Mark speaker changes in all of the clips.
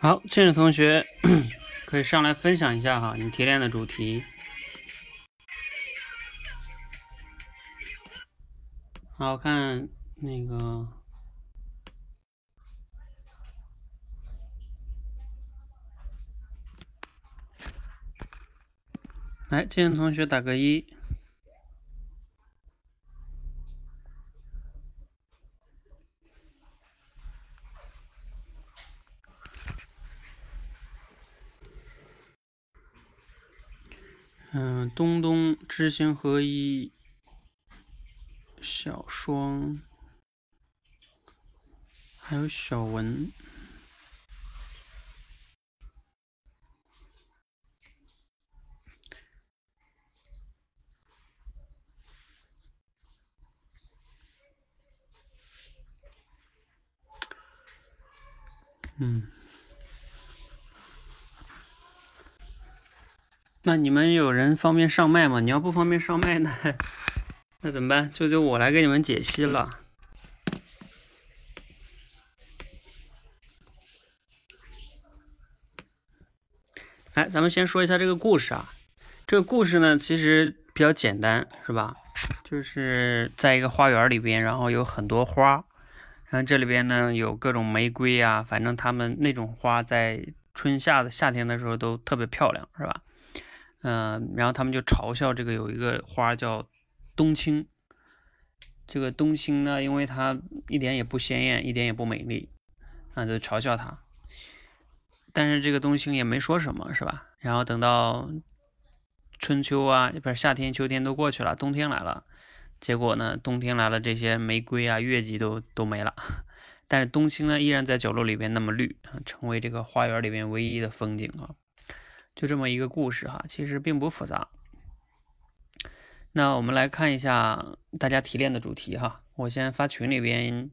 Speaker 1: 好，这位同学 可以上来分享一下哈，你提炼的主题。好看那个，来，这位同学打个一。嗯，东东知行合一，小双，还有小文。嗯。那你们有人方便上麦吗？你要不方便上麦，呢那怎么办？就就我来给你们解析了。来，咱们先说一下这个故事啊。这个故事呢，其实比较简单，是吧？就是在一个花园里边，然后有很多花，然后这里边呢有各种玫瑰啊，反正他们那种花在春夏的夏天的时候都特别漂亮，是吧？嗯，然后他们就嘲笑这个有一个花叫冬青，这个冬青呢，因为它一点也不鲜艳，一点也不美丽，啊，就嘲笑它。但是这个冬青也没说什么，是吧？然后等到春秋啊，不是夏天、秋天都过去了，冬天来了，结果呢，冬天来了，这些玫瑰啊、月季都都没了，但是冬青呢，依然在角落里边那么绿，成为这个花园里面唯一的风景啊。就这么一个故事哈，其实并不复杂。那我们来看一下大家提炼的主题哈，我先发群里边，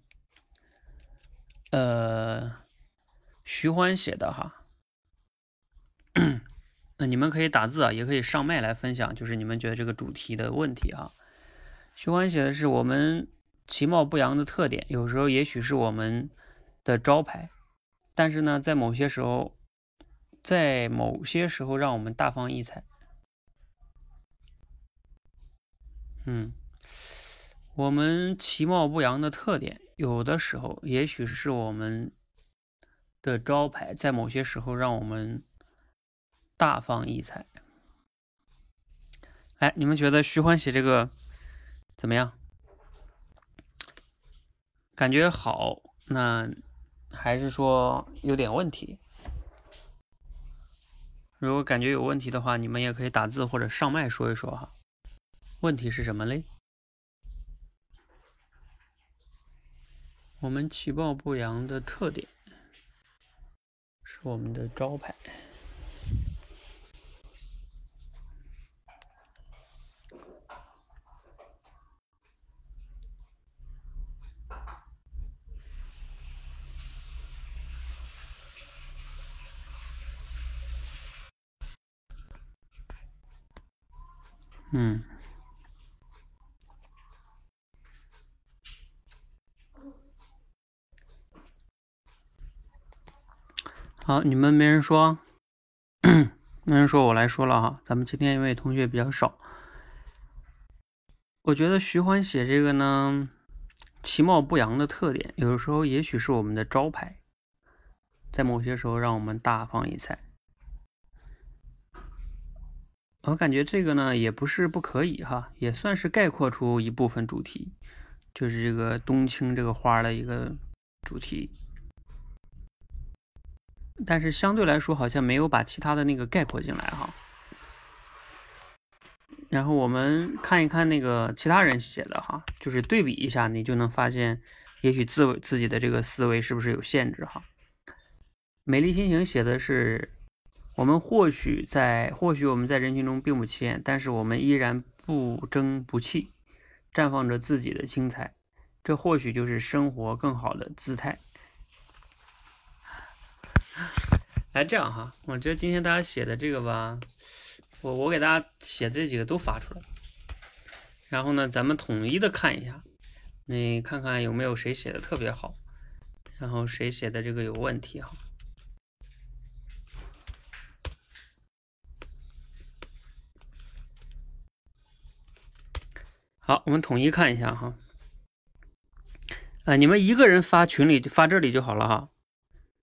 Speaker 1: 呃，徐欢写的哈，那你们可以打字啊，也可以上麦来分享，就是你们觉得这个主题的问题哈。徐欢写的是我们其貌不扬的特点，有时候也许是我们的招牌，但是呢，在某些时候。在某些时候，让我们大放异彩。嗯，我们其貌不扬的特点，有的时候也许是我们的招牌，在某些时候让我们大放异彩。哎，你们觉得徐欢写这个怎么样？感觉好？那还是说有点问题？如果感觉有问题的话，你们也可以打字或者上麦说一说哈。问题是什么嘞？我们其貌不扬的特点是我们的招牌。嗯，好，你们没人说，没人说，我来说了哈。咱们今天因为同学比较少，我觉得徐欢写这个呢，其貌不扬的特点，有的时候也许是我们的招牌，在某些时候让我们大放异彩。我感觉这个呢也不是不可以哈，也算是概括出一部分主题，就是这个冬青这个花的一个主题。但是相对来说好像没有把其他的那个概括进来哈。然后我们看一看那个其他人写的哈，就是对比一下，你就能发现，也许自自己的这个思维是不是有限制哈。美丽心情写的是。我们或许在，或许我们在人群中并不起眼，但是我们依然不争不弃，绽放着自己的精彩。这或许就是生活更好的姿态。来，这样哈，我觉得今天大家写的这个吧，我我给大家写这几个都发出来，然后呢，咱们统一的看一下，你看看有没有谁写的特别好，然后谁写的这个有问题哈。好，我们统一看一下哈。啊，你们一个人发群里发这里就好了哈，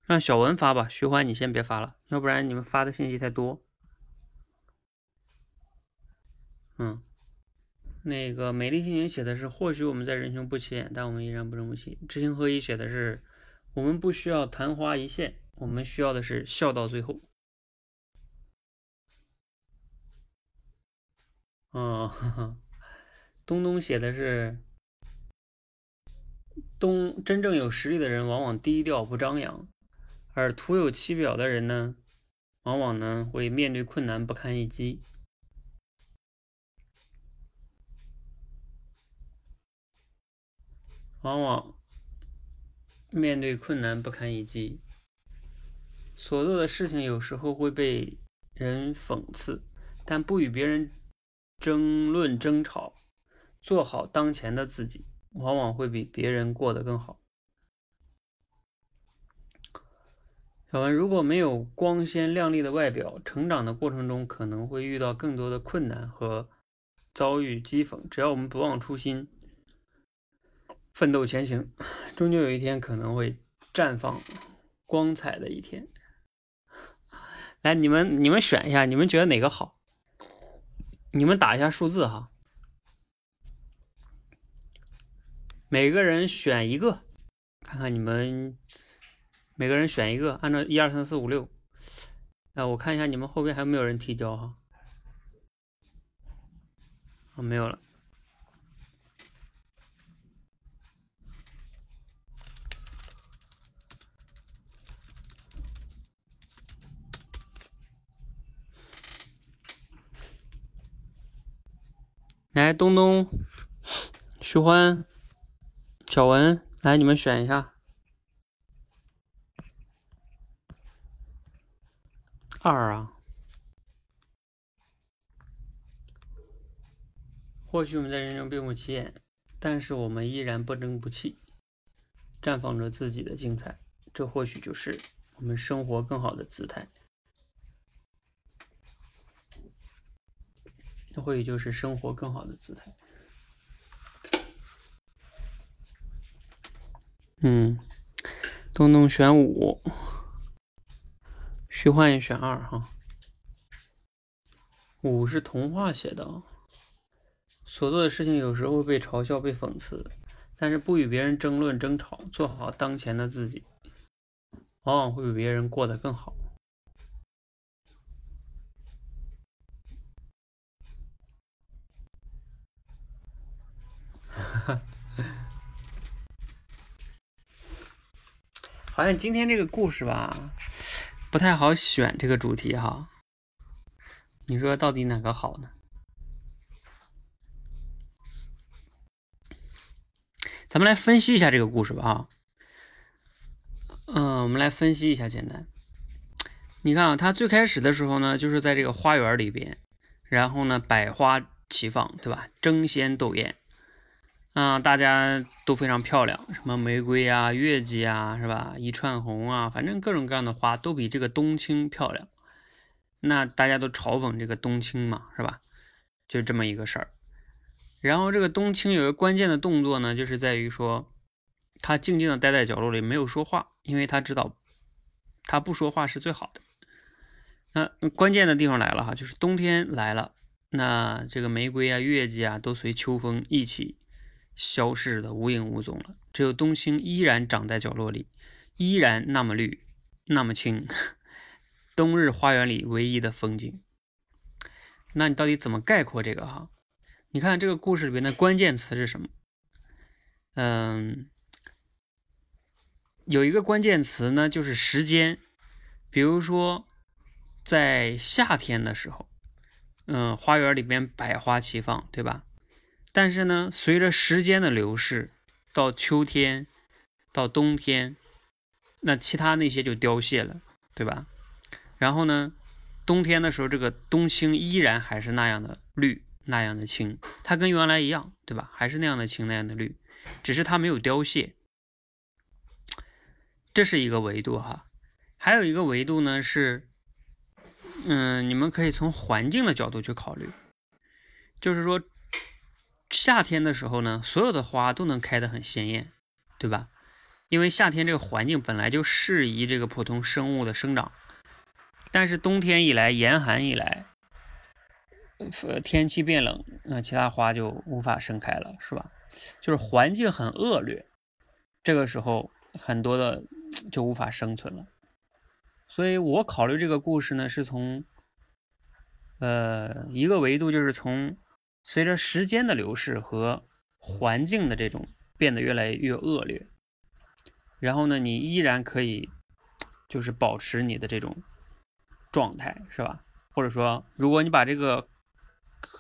Speaker 1: 让小文发吧。徐欢，你先别发了，要不然你们发的信息太多。嗯，那个美丽心情写的是，或许我们在人穷不起眼，但我们依然不争不气。知行合一写的是，我们不需要昙花一现，我们需要的是笑到最后。哦，东东写的是，东真正有实力的人往往低调不张扬，而徒有其表的人呢，往往呢会面对困难不堪一击。往往面对困难不堪一击，所做的事情有时候会被人讽刺，但不与别人争论争吵，做好当前的自己，往往会比别人过得更好。小文，如果没有光鲜亮丽的外表，成长的过程中可能会遇到更多的困难和遭遇讥讽。只要我们不忘初心。奋斗前行，终究有一天可能会绽放光彩的一天。来，你们你们选一下，你们觉得哪个好？你们打一下数字哈，每个人选一个，看看你们每个人选一个，按照一二三四五六。哎，我看一下你们后边还有没有人提交哈？啊，没有了。来，东东、徐欢、小文，来，你们选一下。二啊，或许我们在人生并不起眼，但是我们依然不争不气，绽放着自己的精彩。这或许就是我们生活更好的姿态。这或许就是生活更好的姿态。嗯，东东选五，徐焕也选二哈。五是童话写的，所做的事情有时候会被嘲笑、被讽刺，但是不与别人争论、争吵，做好当前的自己，往往会比别人过得更好。哈哈好像今天这个故事吧，不太好选这个主题哈。你说到底哪个好呢？咱们来分析一下这个故事吧啊。嗯，我们来分析一下，简单。你看啊，他最开始的时候呢，就是在这个花园里边，然后呢，百花齐放，对吧？争先斗艳。啊，大家都非常漂亮，什么玫瑰啊、月季啊，是吧？一串红啊，反正各种各样的花都比这个冬青漂亮。那大家都嘲讽这个冬青嘛，是吧？就这么一个事儿。然后这个冬青有个关键的动作呢，就是在于说，他静静的待在角落里，没有说话，因为他知道他不说话是最好的。那关键的地方来了哈，就是冬天来了，那这个玫瑰啊、月季啊，都随秋风一起。消失的无影无踪了，只有冬青依然长在角落里，依然那么绿，那么青，冬日花园里唯一的风景。那你到底怎么概括这个哈？你看这个故事里边的关键词是什么？嗯，有一个关键词呢，就是时间。比如说，在夏天的时候，嗯，花园里边百花齐放，对吧？但是呢，随着时间的流逝，到秋天，到冬天，那其他那些就凋谢了，对吧？然后呢，冬天的时候，这个冬青依然还是那样的绿，那样的青，它跟原来一样，对吧？还是那样的青，那样的绿，只是它没有凋谢。这是一个维度哈，还有一个维度呢是，嗯，你们可以从环境的角度去考虑，就是说。夏天的时候呢，所有的花都能开得很鲜艳，对吧？因为夏天这个环境本来就适宜这个普通生物的生长，但是冬天一来，严寒一来，呃，天气变冷，那其他花就无法盛开了，是吧？就是环境很恶劣，这个时候很多的就无法生存了。所以我考虑这个故事呢，是从，呃，一个维度就是从随着时间的流逝和环境的这种变得越来越恶劣。然后呢，你依然可以，就是保持你的这种状态，是吧？或者说，如果你把这个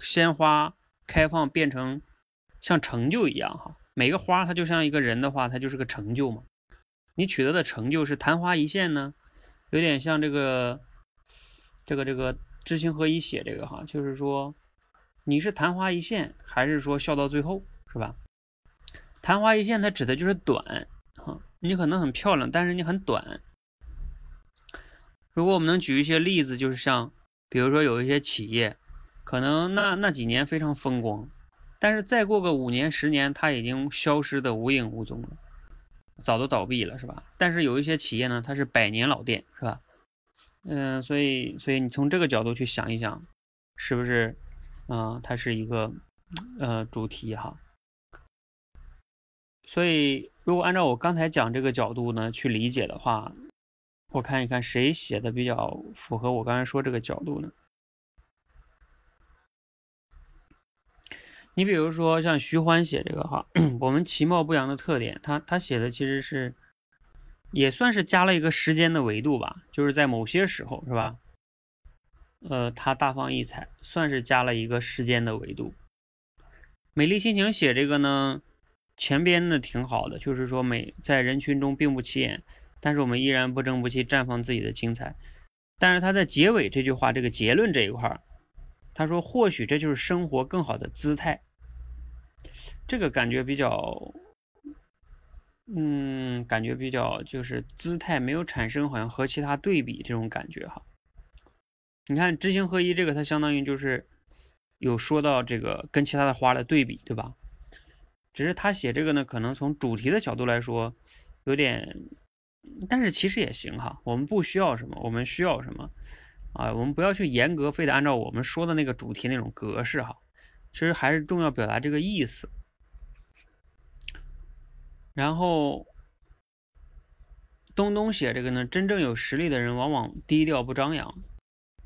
Speaker 1: 鲜花开放变成像成就一样，哈，每个花它就像一个人的话，它就是个成就嘛。你取得的成就是昙花一现呢，有点像这个这个这个知行合一写这个哈，就是说你是昙花一现，还是说笑到最后，是吧？昙花一现它指的就是短。哈你可能很漂亮，但是你很短。如果我们能举一些例子，就是像，比如说有一些企业，可能那那几年非常风光，但是再过个五年、十年，它已经消失的无影无踪了，早都倒闭了，是吧？但是有一些企业呢，它是百年老店，是吧？嗯，所以，所以你从这个角度去想一想，是不是？啊，它是一个呃主题哈。所以，如果按照我刚才讲这个角度呢去理解的话，我看一看谁写的比较符合我刚才说这个角度呢？你比如说像徐欢写这个哈，我们其貌不扬的特点，他他写的其实是也算是加了一个时间的维度吧，就是在某些时候是吧？呃，他大放异彩，算是加了一个时间的维度。美丽心情写这个呢？前边呢挺好的，就是说美在人群中并不起眼，但是我们依然不争不弃绽放自己的精彩。但是他在结尾这句话这个结论这一块儿，他说或许这就是生活更好的姿态。这个感觉比较，嗯，感觉比较就是姿态没有产生，好像和其他对比这种感觉哈。你看知行合一这个，它相当于就是有说到这个跟其他的花的对比，对吧？只是他写这个呢，可能从主题的角度来说，有点，但是其实也行哈。我们不需要什么，我们需要什么啊？我们不要去严格非得按照我们说的那个主题那种格式哈。其实还是重要表达这个意思。然后东东写这个呢，真正有实力的人往往低调不张扬，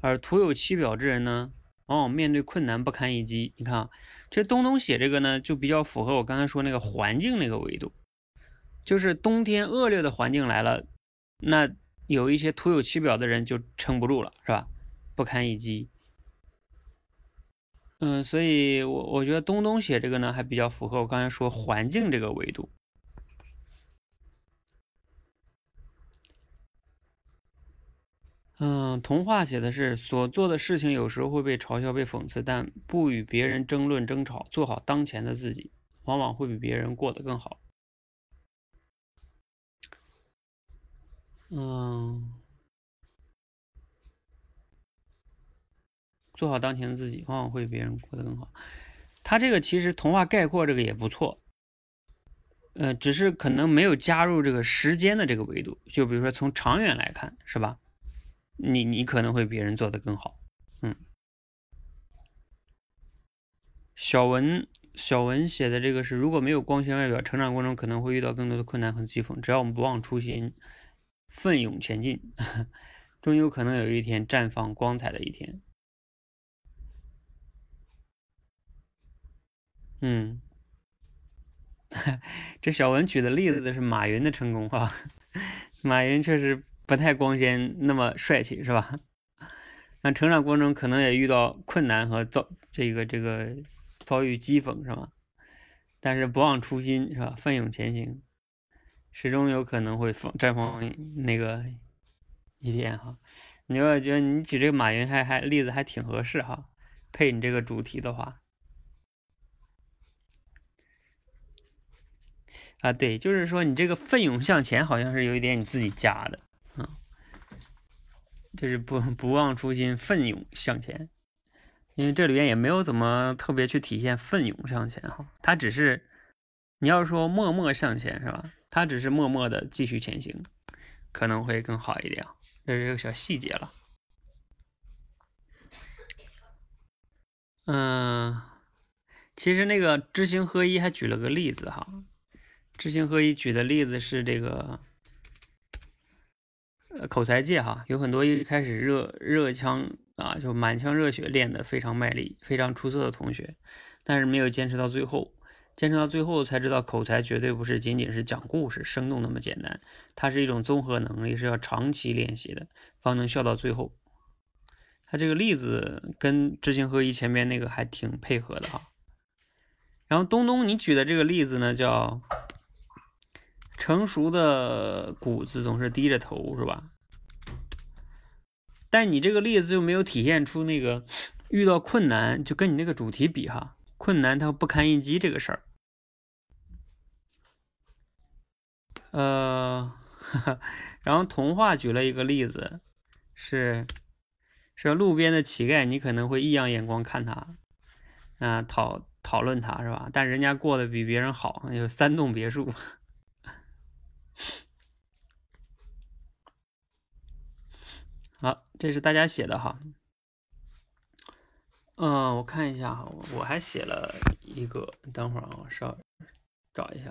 Speaker 1: 而徒有其表之人呢。往往面对困难不堪一击。你看啊，这东东写这个呢，就比较符合我刚才说那个环境那个维度，就是冬天恶劣的环境来了，那有一些徒有其表的人就撑不住了，是吧？不堪一击。嗯，所以我我觉得东东写这个呢，还比较符合我刚才说环境这个维度。嗯，童话写的是所做的事情有时候会被嘲笑、被讽刺，但不与别人争论、争吵，做好当前的自己，往往会比别人过得更好。嗯，做好当前的自己，往往会比别人过得更好。他这个其实童话概括这个也不错，呃，只是可能没有加入这个时间的这个维度，就比如说从长远来看，是吧？你你可能会比别人做的更好，嗯。小文小文写的这个是，如果没有光鲜外表，成长过程中可能会遇到更多的困难和讥讽。只要我们不忘初心，奋勇前进，终有可能有一天绽放光彩的一天。嗯，这小文举的例子是马云的成功哈，马云确实。不太光鲜，那么帅气是吧？那成长过程中可能也遇到困难和遭这个这个遭遇讥讽是吧？但是不忘初心是吧？奋勇前行，始终有可能会放绽放那个一天哈。你要觉得你举这个马云还还例子还挺合适哈，配你这个主题的话。啊，对，就是说你这个奋勇向前好像是有一点你自己加的。就是不 不忘初心，奋勇向前。因为这里边也没有怎么特别去体现奋勇向前哈，他只是你要说默默向前是吧？他只是默默的继续前行，可能会更好一点。这是一个小细节了。嗯，其实那个知行合一还举了个例子哈，知行合一举的例子是这个。口才界哈，有很多一开始热热腔啊，就满腔热血练得非常卖力、非常出色的同学，但是没有坚持到最后，坚持到最后才知道，口才绝对不是仅仅是讲故事生动那么简单，它是一种综合能力，是要长期练习的，方能笑到最后。他这个例子跟知行合一前面那个还挺配合的哈。然后东东你举的这个例子呢，叫。成熟的谷子总是低着头，是吧？但你这个例子就没有体现出那个遇到困难就跟你那个主题比哈，困难它不堪一击这个事儿。呃，然后童话举了一个例子，是是路边的乞丐，你可能会异样眼光看他，啊，讨讨论他是吧？但人家过得比别人好，有三栋别墅。好，这是大家写的哈。嗯，我看一下哈，我还写了一个，等会儿啊，我稍找一下。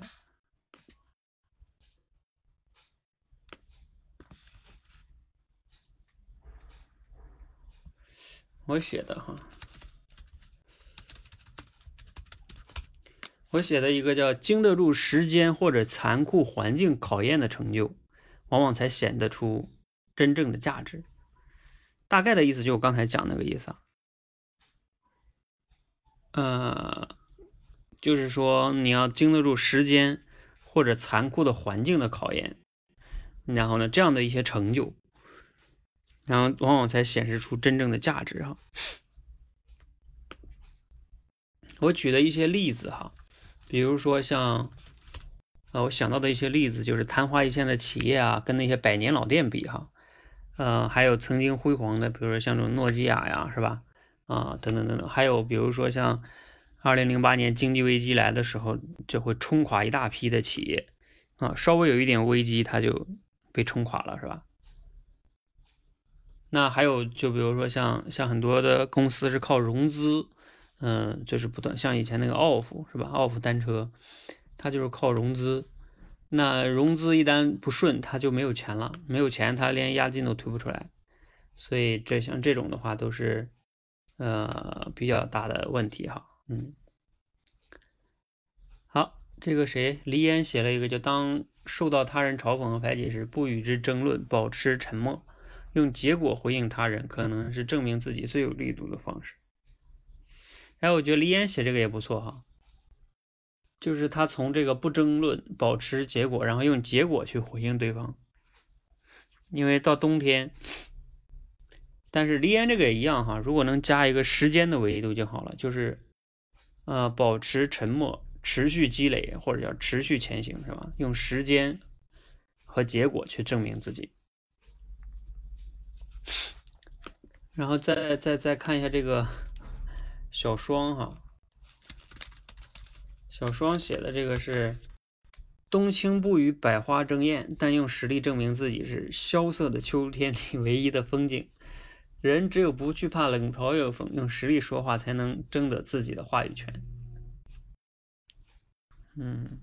Speaker 1: 我写的哈，我写的一个叫经得住时间或者残酷环境考验的成就，往往才显得出真正的价值。大概的意思就我刚才讲那个意思啊，呃，就是说你要经得住时间或者残酷的环境的考验，然后呢，这样的一些成就，然后往往才显示出真正的价值哈。我举的一些例子哈，比如说像，啊，我想到的一些例子就是昙花一现的企业啊，跟那些百年老店比哈。呃，还有曾经辉煌的，比如说像这种诺基亚呀，是吧？啊，等等等等，还有比如说像二零零八年经济危机来的时候，就会冲垮一大批的企业啊，稍微有一点危机，它就被冲垮了，是吧？那还有就比如说像像很多的公司是靠融资，嗯，就是不断像以前那个 Off 是吧？？Off 单车，它就是靠融资。那融资一旦不顺，他就没有钱了，没有钱，他连押金都推不出来，所以这像这种的话都是呃比较大的问题哈，嗯，好，这个谁黎烟写了一个，就当受到他人嘲讽和排挤时，不与之争论，保持沉默，用结果回应他人，可能是证明自己最有力度的方式。哎，我觉得黎烟写这个也不错哈。就是他从这个不争论，保持结果，然后用结果去回应对方。因为到冬天，但是离烟这个也一样哈，如果能加一个时间的维度就好了，就是呃保持沉默，持续积累或者叫持续前行是吧？用时间和结果去证明自己。然后再再再看一下这个小双哈。小双写的这个是“冬青不与百花争艳，但用实力证明自己是萧瑟的秋天里唯一的风景。人只有不惧怕冷嘲热讽，用实力说话，才能争得自己的话语权。”嗯，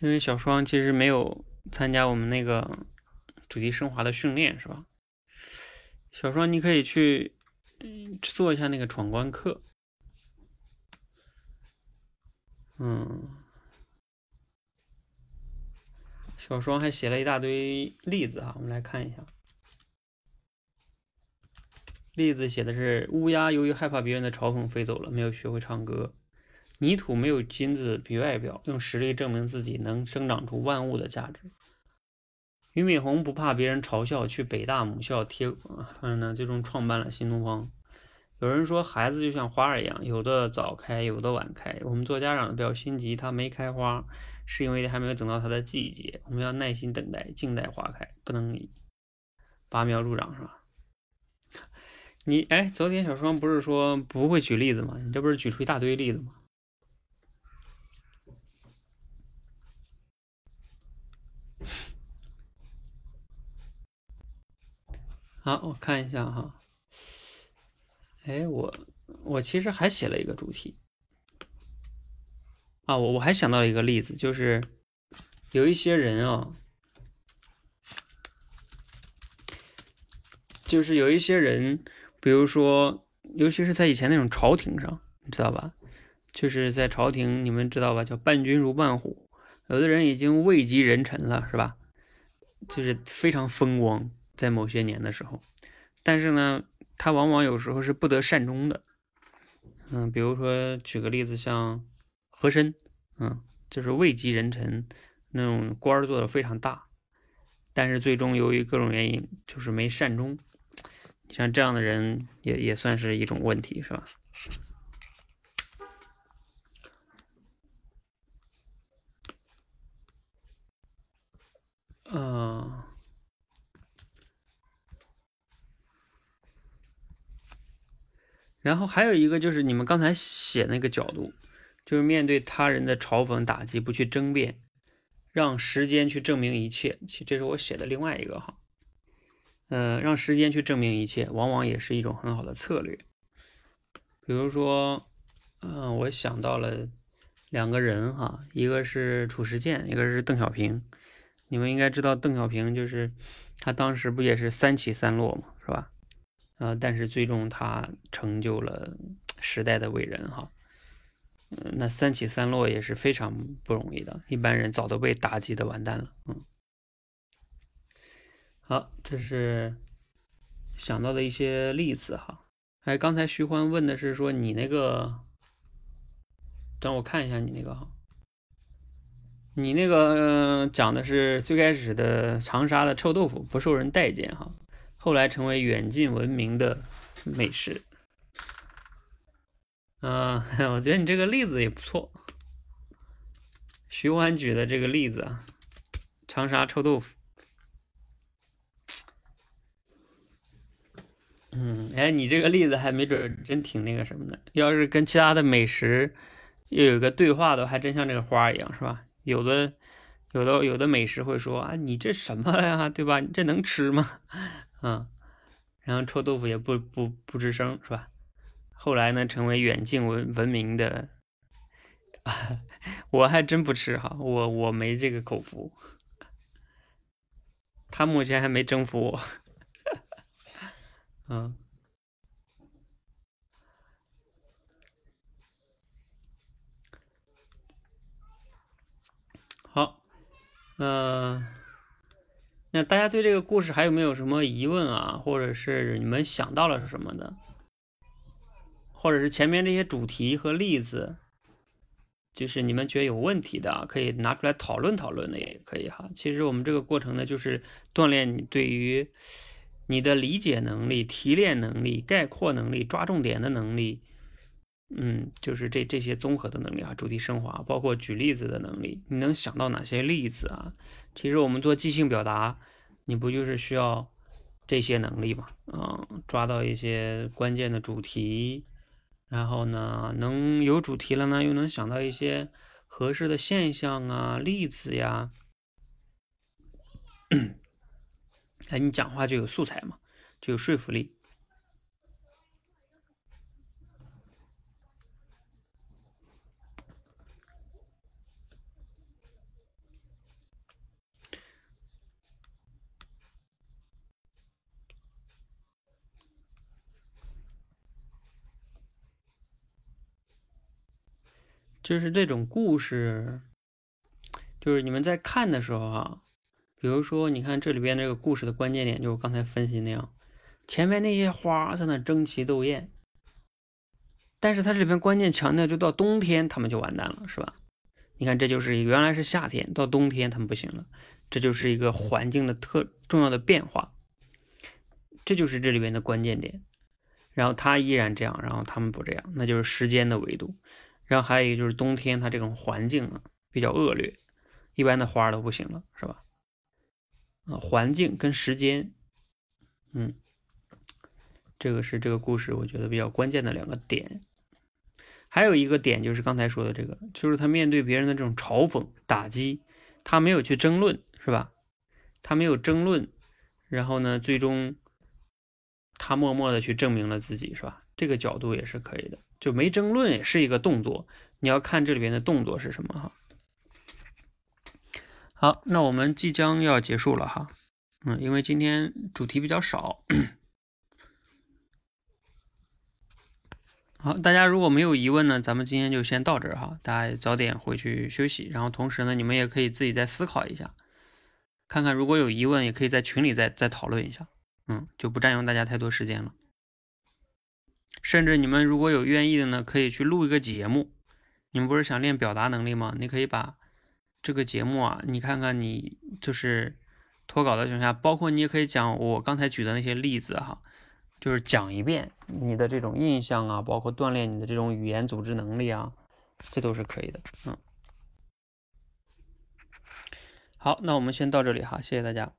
Speaker 1: 因为小双其实没有参加我们那个主题升华的训练，是吧？小双，你可以去。做一下那个闯关课，嗯，小双还写了一大堆例子哈，我们来看一下。例子写的是乌鸦由于害怕别人的嘲讽飞走了，没有学会唱歌。泥土没有金子比外表，用实力证明自己能生长出万物的价值。俞敏洪不怕别人嘲笑，去北大母校贴，反正呢，最终创办了新东方。有人说孩子就像花儿一样，有的早开，有的晚开。我们做家长的不要心急，他没开花，是因为还没有等到它的季节。我们要耐心等待，静待花开，不能拔苗助长是吧？你哎，昨天小双不是说不会举例子吗？你这不是举出一大堆例子吗？好，我看一下哈。哎，我我其实还写了一个主题啊，我我还想到一个例子，就是有一些人啊。就是有一些人，比如说，尤其是在以前那种朝廷上，你知道吧？就是在朝廷，你们知道吧？叫伴君如伴虎。有的人已经位极人臣了，是吧？就是非常风光，在某些年的时候。但是呢，他往往有时候是不得善终的。嗯，比如说举个例子，像和珅，嗯，就是位极人臣，那种官儿做的非常大，但是最终由于各种原因，就是没善终。像这样的人也也算是一种问题，是吧？嗯。然后还有一个就是你们刚才写那个角度，就是面对他人的嘲讽打击，不去争辩，让时间去证明一切。其实这是我写的另外一个哈。呃，让时间去证明一切，往往也是一种很好的策略。比如说，嗯，我想到了两个人哈，一个是褚时健，一个是邓小平。你们应该知道，邓小平就是他当时不也是三起三落嘛，是吧？呃，但是最终他成就了时代的伟人哈。嗯，那三起三落也是非常不容易的，一般人早都被打击的完蛋了，嗯。好，这是想到的一些例子哈。哎，刚才徐欢问的是说你那个，等我看一下你那个哈，你那个讲的是最开始的长沙的臭豆腐不受人待见哈，后来成为远近闻名的美食。嗯，我觉得你这个例子也不错，徐欢举的这个例子啊，长沙臭豆腐。嗯，哎，你这个例子还没准真挺那个什么的。要是跟其他的美食又有个对话的，还真像这个花一样，是吧？有的、有的、有的美食会说啊，你这什么呀，对吧？你这能吃吗？嗯，然后臭豆腐也不不不吱声，是吧？后来呢，成为远近闻闻名的，我还真不吃哈，我我没这个口福，他目前还没征服我。嗯，好，嗯，那大家对这个故事还有没有什么疑问啊？或者是你们想到了什么的？或者是前面这些主题和例子，就是你们觉得有问题的，可以拿出来讨论讨论的也可以哈。其实我们这个过程呢，就是锻炼你对于。你的理解能力、提炼能力、概括能力、抓重点的能力，嗯，就是这这些综合的能力啊，主题升华，包括举例子的能力，你能想到哪些例子啊？其实我们做即兴表达，你不就是需要这些能力嘛？嗯，抓到一些关键的主题，然后呢，能有主题了呢，又能想到一些合适的现象啊、例子呀。哎，你讲话就有素材嘛，就有说服力。就是这种故事，就是你们在看的时候哈。比如说，你看这里边这个故事的关键点，就我刚才分析那样，前面那些花在那争奇斗艳，但是它这里边关键强调，就到冬天他们就完蛋了，是吧？你看，这就是原来是夏天，到冬天他们不行了，这就是一个环境的特重要的变化，这就是这里边的关键点。然后它依然这样，然后他们不这样，那就是时间的维度。然后还有一个就是冬天，它这种环境啊比较恶劣，一般的花都不行了，是吧？啊，环境跟时间，嗯，这个是这个故事我觉得比较关键的两个点。还有一个点就是刚才说的这个，就是他面对别人的这种嘲讽、打击，他没有去争论，是吧？他没有争论，然后呢，最终他默默的去证明了自己，是吧？这个角度也是可以的，就没争论也是一个动作，你要看这里边的动作是什么哈。好，那我们即将要结束了哈，嗯，因为今天主题比较少。好，大家如果没有疑问呢，咱们今天就先到这儿哈。大家早点回去休息，然后同时呢，你们也可以自己再思考一下，看看如果有疑问，也可以在群里再再讨论一下。嗯，就不占用大家太多时间了。甚至你们如果有愿意的呢，可以去录一个节目。你们不是想练表达能力吗？你可以把这个节目啊，你看看你就是脱稿的情况下，包括你也可以讲我刚才举的那些例子哈。就是讲一遍你的这种印象啊，包括锻炼你的这种语言组织能力啊，这都是可以的。嗯，好，那我们先到这里哈，谢谢大家。